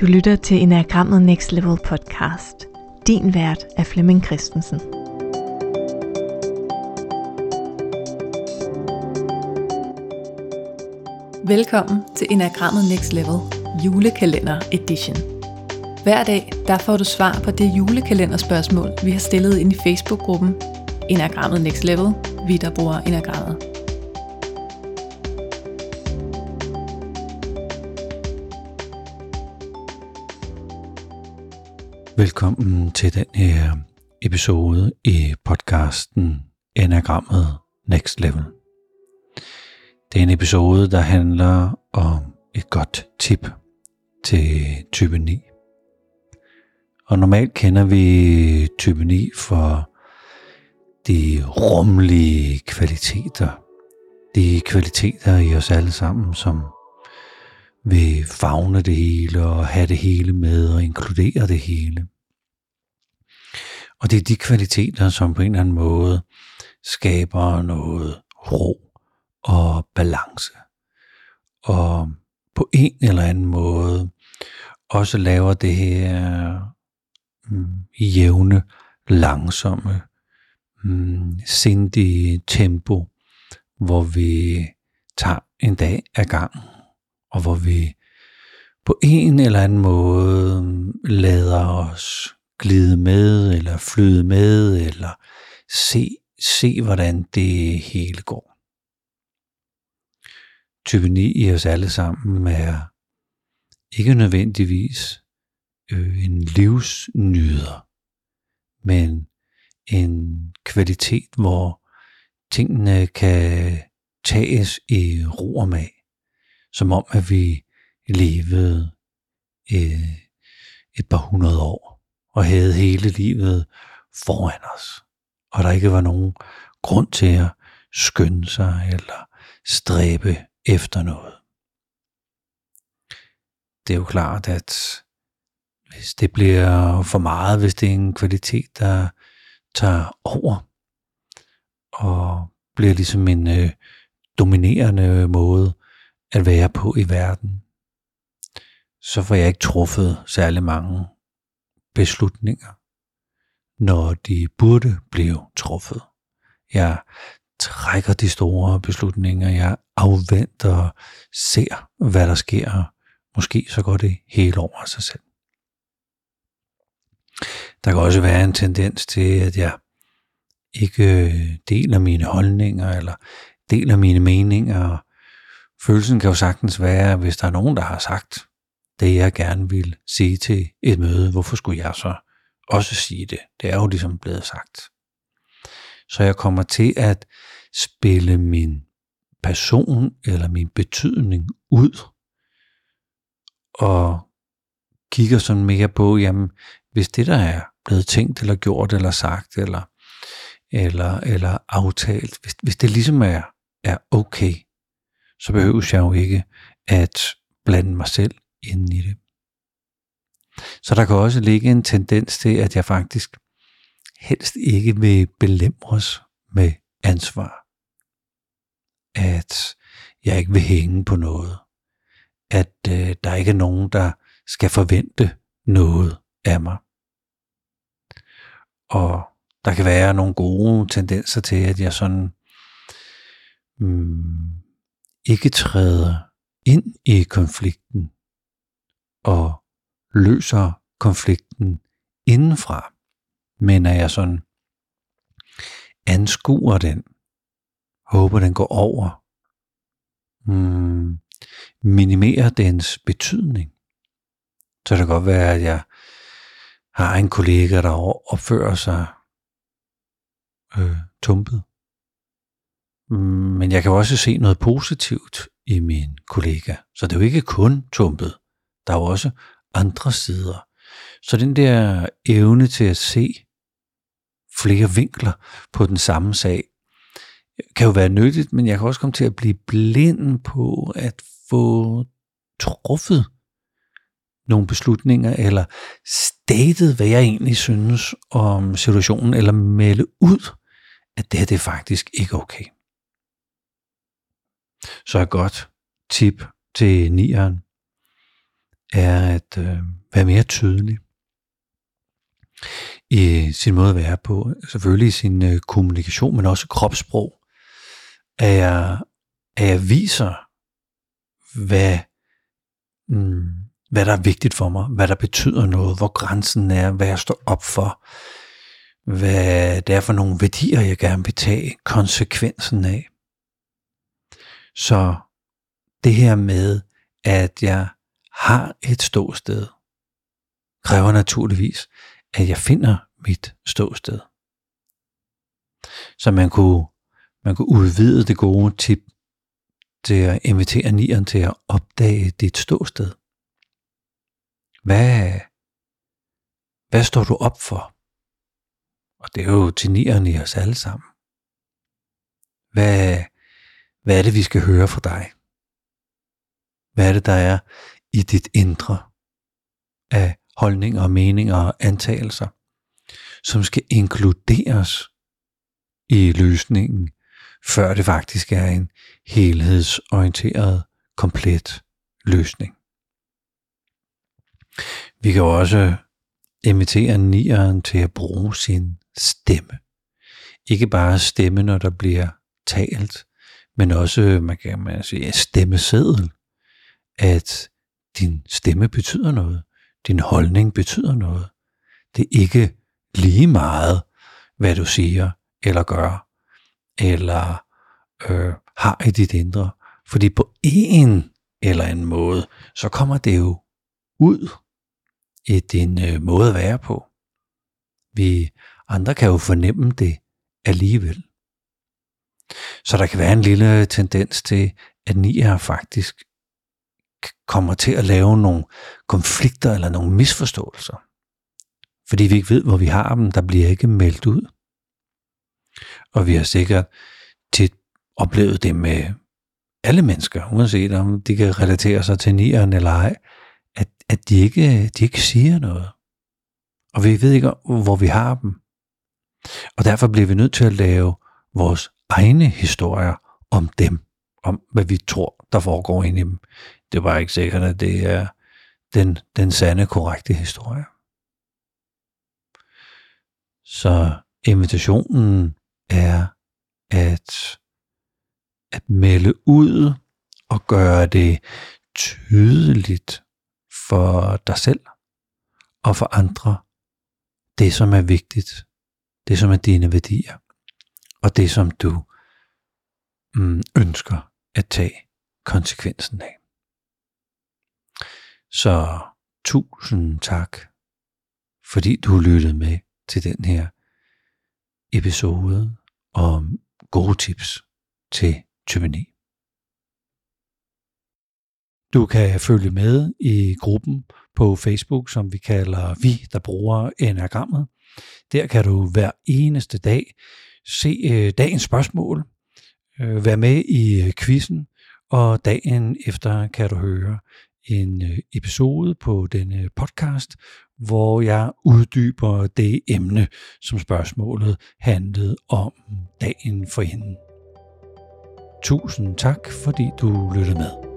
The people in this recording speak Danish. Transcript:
Du lytter til Enagrammet Next Level podcast. Din vært er Flemming Christensen. Velkommen til Enagrammet Next Level julekalender edition. Hver dag der får du svar på det julekalenderspørgsmål, vi har stillet ind i Facebook-gruppen Enagrammet Next Level, vi der bruger Enagrammet. Velkommen til den her episode i podcasten Enagrammet Next Level. Det er en episode, der handler om et godt tip til type 9. Og normalt kender vi type 9 for de rumlige kvaliteter. De kvaliteter i os alle sammen, som vil fagne det hele og have det hele med og inkludere det hele. Og det er de kvaliteter, som på en eller anden måde skaber noget ro og balance. Og på en eller anden måde også laver det her mm, jævne, langsomme, mm, sindige tempo, hvor vi tager en dag ad gangen og hvor vi på en eller anden måde lader os glide med, eller flyde med, eller se, se hvordan det hele går. Type 9 i os alle sammen er ikke nødvendigvis øh, en livsnyder, men en kvalitet, hvor tingene kan tages i ro og mag som om at vi levede øh, et par hundrede år og havde hele livet foran os, og der ikke var nogen grund til at skynde sig eller stræbe efter noget. Det er jo klart, at hvis det bliver for meget, hvis det er en kvalitet, der tager over, og bliver ligesom en øh, dominerende måde at være på i verden, så får jeg ikke truffet særlig mange beslutninger, når de burde blive truffet. Jeg trækker de store beslutninger, jeg afventer og ser, hvad der sker. Måske så går det helt over sig selv. Der kan også være en tendens til, at jeg ikke øh, deler mine holdninger, eller deler mine meninger, Følelsen kan jo sagtens være, hvis der er nogen, der har sagt det, jeg gerne vil sige til et møde, hvorfor skulle jeg så også sige det? Det er jo ligesom blevet sagt. Så jeg kommer til at spille min person eller min betydning ud, og kigger sådan mere på, jamen, hvis det der er blevet tænkt eller gjort eller sagt eller, eller, eller aftalt, hvis, hvis det ligesom er, er okay, så behøver jeg jo ikke at blande mig selv ind i det. Så der kan også ligge en tendens til, at jeg faktisk helst ikke vil belemres med ansvar. At jeg ikke vil hænge på noget. At øh, der ikke er nogen, der skal forvente noget af mig. Og der kan være nogle gode tendenser til, at jeg sådan mm, ikke træder ind i konflikten og løser konflikten indenfra, men at jeg sådan anskuer den, håber den går over, mm, minimerer dens betydning. Så det kan godt være, at jeg har en kollega, der opfører sig øh, tumpet. Men jeg kan også se noget positivt i min kollega. Så det er jo ikke kun tumpet. Der er jo også andre sider. Så den der evne til at se flere vinkler på den samme sag, kan jo være nyttigt, men jeg kan også komme til at blive blind på at få truffet nogle beslutninger, eller statet, hvad jeg egentlig synes om situationen, eller melde ud, at det her det er faktisk ikke okay. Så et godt tip til nieren, er at øh, være mere tydelig i sin måde at være på. Selvfølgelig i sin øh, kommunikation, men også kropssprog. At jeg, at jeg viser, hvad, mm, hvad der er vigtigt for mig, hvad der betyder noget, hvor grænsen er, hvad jeg står op for, hvad det er for nogle værdier, jeg gerne vil tage konsekvensen af. Så det her med, at jeg har et ståsted, kræver naturligvis, at jeg finder mit ståsted. Så man kunne, man kunne udvide det gode tip til at invitere nieren til at opdage dit ståsted. Hvad, hvad står du op for? Og det er jo til nieren i os alle sammen. Hvad, hvad er det, vi skal høre fra dig? Hvad er det, der er i dit indre af holdninger, meninger og antagelser, som skal inkluderes i løsningen, før det faktisk er en helhedsorienteret, komplet løsning. Vi kan også invitere nieren til at bruge sin stemme. Ikke bare stemme, når der bliver talt, men også, øh, man kan man sige, stemmeseddel. At din stemme betyder noget. Din holdning betyder noget. Det er ikke lige meget, hvad du siger eller gør, eller øh, har i dit indre. Fordi på en eller anden måde, så kommer det jo ud i din øh, måde at være på. Vi andre kan jo fornemme det alligevel. Så der kan være en lille tendens til, at nier faktisk kommer til at lave nogle konflikter eller nogle misforståelser. Fordi vi ikke ved, hvor vi har dem, der bliver ikke meldt ud. Og vi har sikkert tit oplevet det med alle mennesker, uanset om de kan relatere sig til nieren eller ej, at, at de, ikke, de ikke siger noget. Og vi ved ikke, hvor vi har dem. Og derfor bliver vi nødt til at lave vores egne historier om dem, om hvad vi tror, der foregår inde i dem. Det er bare ikke sikkert, at det er den, den sande, korrekte historie. Så invitationen er at, at melde ud og gøre det tydeligt for dig selv og for andre, det som er vigtigt, det som er dine værdier, og det som du mm, ønsker at tage konsekvensen af. Så tusind tak, fordi du lyttede med til den her episode om gode tips til type 9. Du kan følge med i gruppen på Facebook, som vi kalder Vi, der bruger enagrammet. Der kan du hver eneste dag se øh, dagens spørgsmål, øh, være med i øh, quizzen, og dagen efter kan du høre en øh, episode på denne øh, podcast, hvor jeg uddyber det emne, som spørgsmålet handlede om dagen for hende. Tusind tak, fordi du lyttede med.